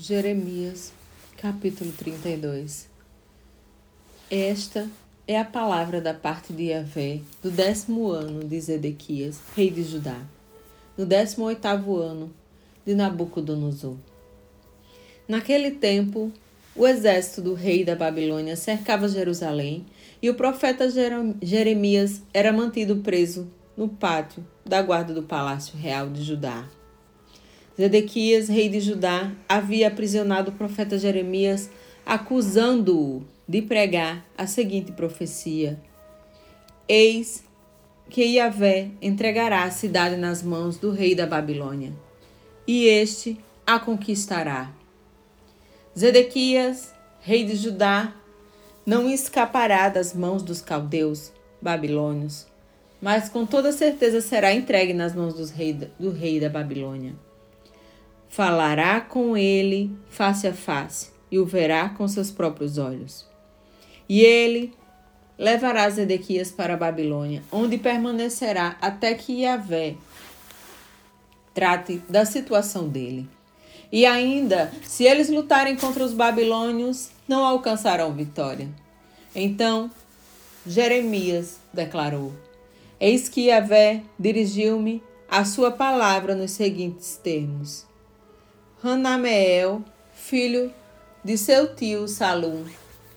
Jeremias, capítulo 32 Esta é a palavra da parte de Yahvé do décimo ano de Zedequias, rei de Judá, no décimo oitavo ano de Nabucodonosor. Naquele tempo, o exército do rei da Babilônia cercava Jerusalém e o profeta Jeremias era mantido preso no pátio da guarda do palácio real de Judá. Zedequias, rei de Judá, havia aprisionado o profeta Jeremias, acusando-o de pregar a seguinte profecia: Eis que Yahvé entregará a cidade nas mãos do rei da Babilônia, e este a conquistará. Zedequias, rei de Judá, não escapará das mãos dos caldeus babilônios, mas com toda certeza será entregue nas mãos do rei da Babilônia falará com ele face a face e o verá com seus próprios olhos. E ele levará Zedequias para a Babilônia, onde permanecerá até que Yahvé trate da situação dele. E ainda, se eles lutarem contra os babilônios, não alcançarão vitória. Então, Jeremias declarou: Eis que Yahvé dirigiu-me a sua palavra nos seguintes termos: Hanameel, filho de seu tio Salum,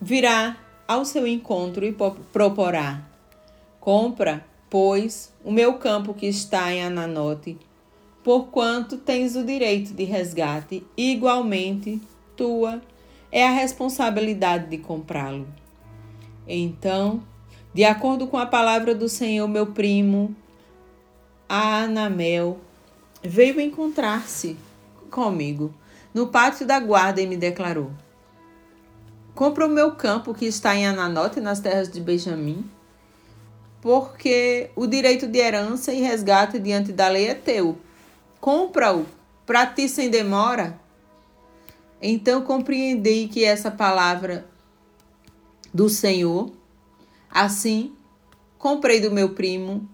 virá ao seu encontro e proporá: Compra, pois, o meu campo que está em Ananote, porquanto tens o direito de resgate, igualmente tua é a responsabilidade de comprá-lo. Então, de acordo com a palavra do Senhor, meu primo, Anamel, veio encontrar-se comigo no pátio da guarda e me declarou: Compra o meu campo que está em Ananote, nas terras de Benjamim, porque o direito de herança e resgate diante da lei é teu. Compra-o para ti sem demora. Então compreendi que essa palavra do Senhor, assim comprei do meu primo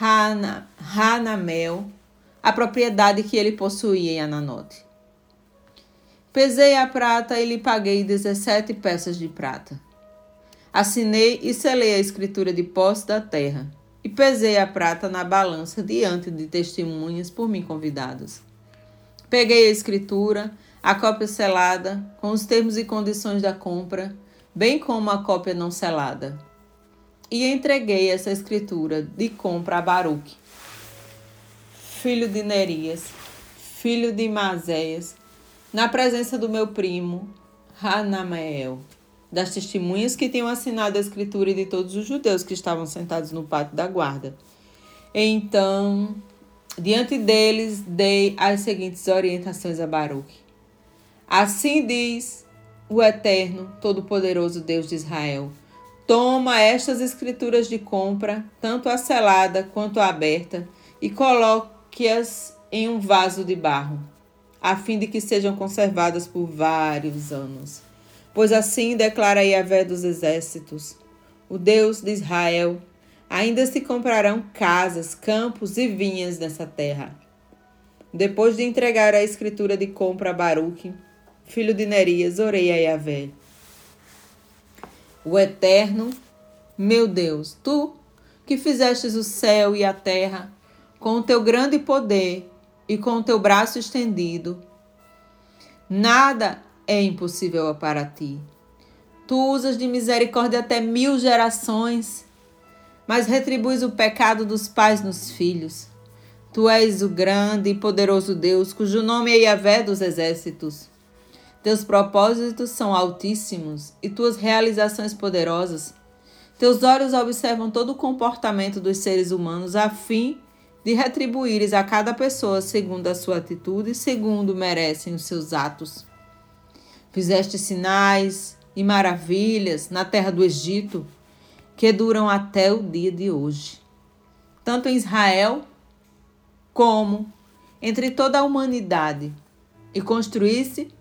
Hana, Hanamel a propriedade que ele possuía em Ananote. Pesei a prata e lhe paguei 17 peças de prata. Assinei e selei a escritura de posse da terra, e pesei a prata na balança diante de testemunhas por mim convidados. Peguei a escritura, a cópia selada, com os termos e condições da compra, bem como a cópia não selada, e entreguei essa escritura de compra a Baruque, filho de Nerias, filho de Mazéias, na presença do meu primo Hanameel, das testemunhas que tinham assinado a escritura e de todos os judeus que estavam sentados no pátio da guarda. Então, diante deles, dei as seguintes orientações a Baruch. Assim diz o Eterno, Todo-Poderoso Deus de Israel: Toma estas escrituras de compra, tanto a selada quanto a aberta, e coloque em um vaso de barro, a fim de que sejam conservadas por vários anos. Pois assim declara Yahvé dos exércitos, o Deus de Israel, ainda se comprarão casas, campos e vinhas nessa terra. Depois de entregar a escritura de compra a Baruque, filho de Nerias, orei a Yahvé. O Eterno, meu Deus, tu que fizestes o céu e a terra, com o teu grande poder e com o teu braço estendido. Nada é impossível para ti. Tu usas de misericórdia até mil gerações, mas retribuis o pecado dos pais nos filhos. Tu és o grande e poderoso Deus, cujo nome é Yahvé dos exércitos. Teus propósitos são altíssimos e tuas realizações poderosas. Teus olhos observam todo o comportamento dos seres humanos a fim de retribuires a cada pessoa segundo a sua atitude segundo merecem os seus atos. Fizeste sinais e maravilhas na terra do Egito, que duram até o dia de hoje, tanto em Israel como entre toda a humanidade, e construísse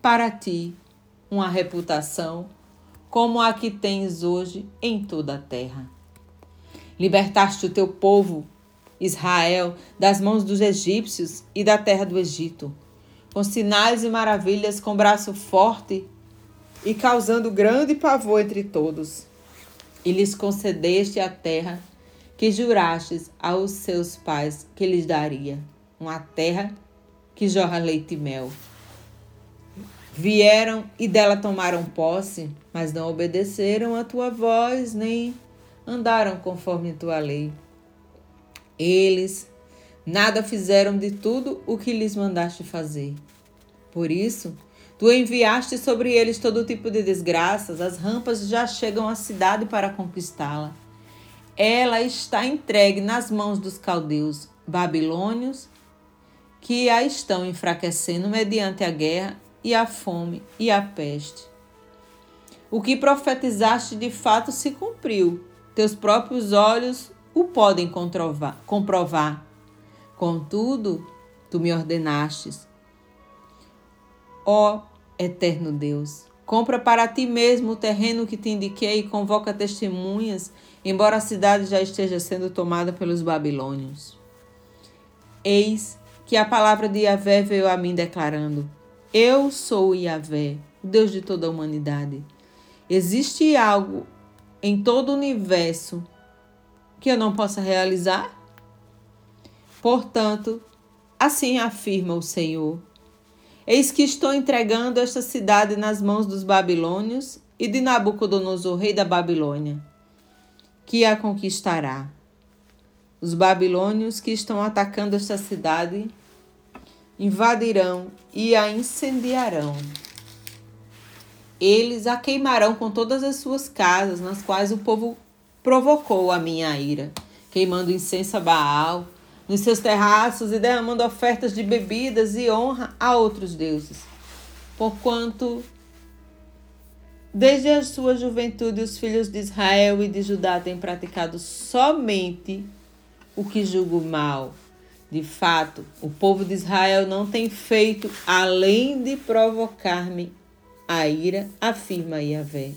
para ti uma reputação como a que tens hoje em toda a terra. Libertaste o teu povo Israel das mãos dos egípcios e da terra do Egito. com sinais e maravilhas, com braço forte e causando grande pavor entre todos. E lhes concedeste a terra que jurastes aos seus pais que lhes daria, uma terra que jorra leite e mel. Vieram e dela tomaram posse, mas não obedeceram a tua voz, nem andaram conforme tua lei. Eles nada fizeram de tudo o que lhes mandaste fazer. Por isso, tu enviaste sobre eles todo tipo de desgraças, as rampas já chegam à cidade para conquistá-la. Ela está entregue nas mãos dos caldeus babilônios, que a estão enfraquecendo mediante a guerra e a fome e a peste. O que profetizaste de fato se cumpriu. Teus próprios olhos o podem comprovar. Contudo, tu me ordenastes, ó eterno Deus, compra para ti mesmo o terreno que te indiquei e convoca testemunhas, embora a cidade já esteja sendo tomada pelos babilônios. Eis que a palavra de Yahvé veio a mim declarando: Eu sou Yahvé, o Deus de toda a humanidade. Existe algo em todo o universo que eu não possa realizar? Portanto, assim afirma o Senhor: Eis que estou entregando esta cidade nas mãos dos babilônios e de Nabucodonosor, rei da Babilônia, que a conquistará. Os babilônios que estão atacando esta cidade invadirão e a incendiarão. Eles a queimarão com todas as suas casas, nas quais o povo provocou a minha ira, queimando incenso a Baal nos seus terraços e derramando ofertas de bebidas e honra a outros deuses. Porquanto, desde a sua juventude, os filhos de Israel e de Judá têm praticado somente o que julgo mal. De fato, o povo de Israel não tem feito além de provocar-me a ira, afirma Yahvé.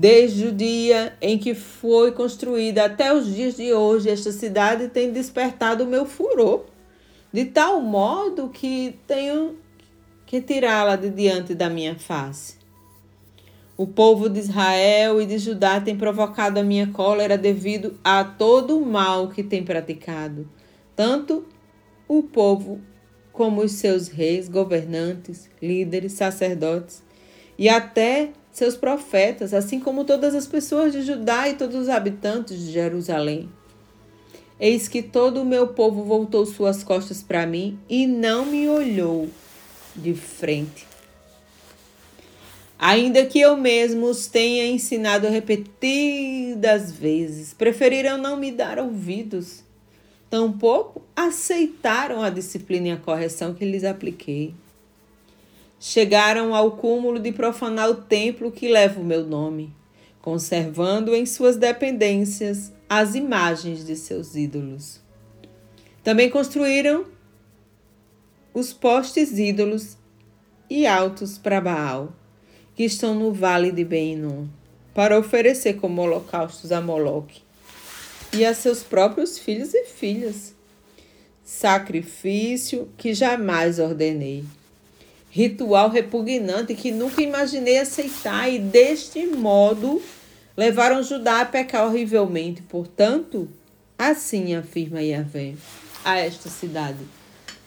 Desde o dia em que foi construída até os dias de hoje, esta cidade tem despertado o meu furor, de tal modo que tenho que tirá-la de diante da minha face. O povo de Israel e de Judá tem provocado a minha cólera devido a todo o mal que tem praticado, tanto o povo como os seus reis, governantes, líderes, sacerdotes e até seus profetas, assim como todas as pessoas de Judá e todos os habitantes de Jerusalém. Eis que todo o meu povo voltou suas costas para mim e não me olhou de frente. Ainda que eu mesmo os tenha ensinado repetidas vezes, preferiram não me dar ouvidos Tampouco aceitaram a disciplina e a correção que lhes apliquei. Chegaram ao cúmulo de profanar o templo que leva o meu nome, conservando em suas dependências as imagens de seus ídolos. Também construíram os postes ídolos e altos para Baal, que estão no vale de Benom, para oferecer como holocaustos a Moloque e a seus próprios filhos e filhas. Sacrifício que jamais ordenei. Ritual repugnante que nunca imaginei aceitar, e deste modo levaram Judá a pecar horrivelmente. Portanto, assim afirma Yahvé a esta cidade,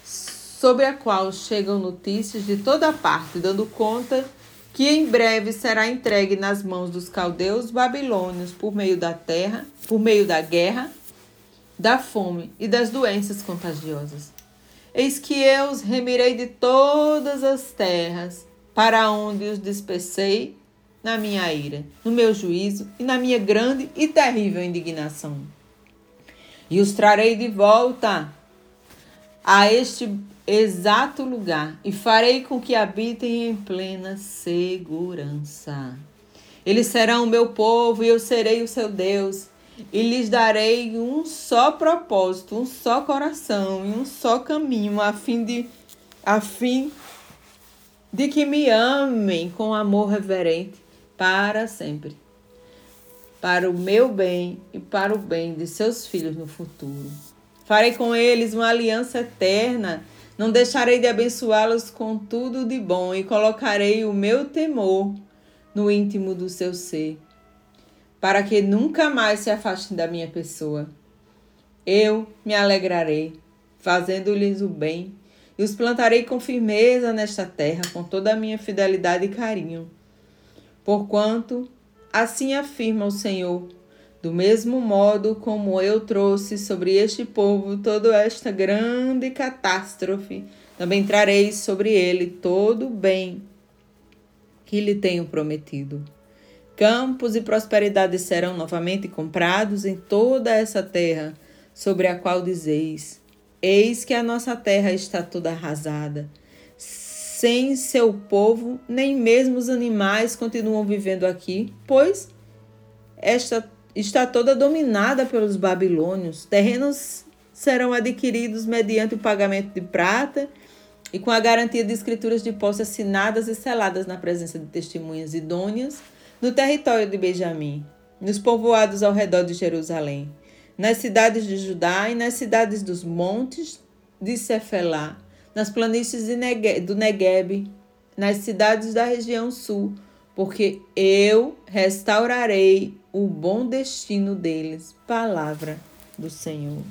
sobre a qual chegam notícias de toda parte, dando conta que em breve será entregue nas mãos dos caldeus babilônios por meio da terra, por meio da guerra, da fome e das doenças contagiosas. Eis que eu os remirei de todas as terras, para onde os dispersei na minha ira, no meu juízo e na minha grande e terrível indignação. E os trarei de volta a este exato lugar e farei com que habitem em plena segurança. Eles serão o meu povo e eu serei o seu Deus. E lhes darei um só propósito, um só coração e um só caminho, a fim de, a fim de que me amem com amor reverente para sempre, para o meu bem e para o bem de seus filhos no futuro. Farei com eles uma aliança eterna. Não deixarei de abençoá-los com tudo de bom e colocarei o meu temor no íntimo do seu ser, para que nunca mais se afastem da minha pessoa. Eu me alegrarei, fazendo-lhes o bem, e os plantarei com firmeza nesta terra, com toda a minha fidelidade e carinho. Porquanto, assim afirma o Senhor, do mesmo modo como eu trouxe sobre este povo toda esta grande catástrofe, também trarei sobre ele todo o bem que lhe tenho prometido. Campos e prosperidade serão novamente comprados em toda essa terra, sobre a qual dizeis: Eis que a nossa terra está toda arrasada. Sem seu povo, nem mesmo os animais continuam vivendo aqui, pois esta está toda dominada pelos babilônios. Terrenos serão adquiridos mediante o pagamento de prata e com a garantia de escrituras de posse assinadas e seladas na presença de testemunhas idôneas no território de Benjamim, nos povoados ao redor de Jerusalém, nas cidades de Judá e nas cidades dos montes de Cefelá, nas planícies do Negueb, nas cidades da região sul, porque eu restaurarei o bom destino deles. Palavra do Senhor.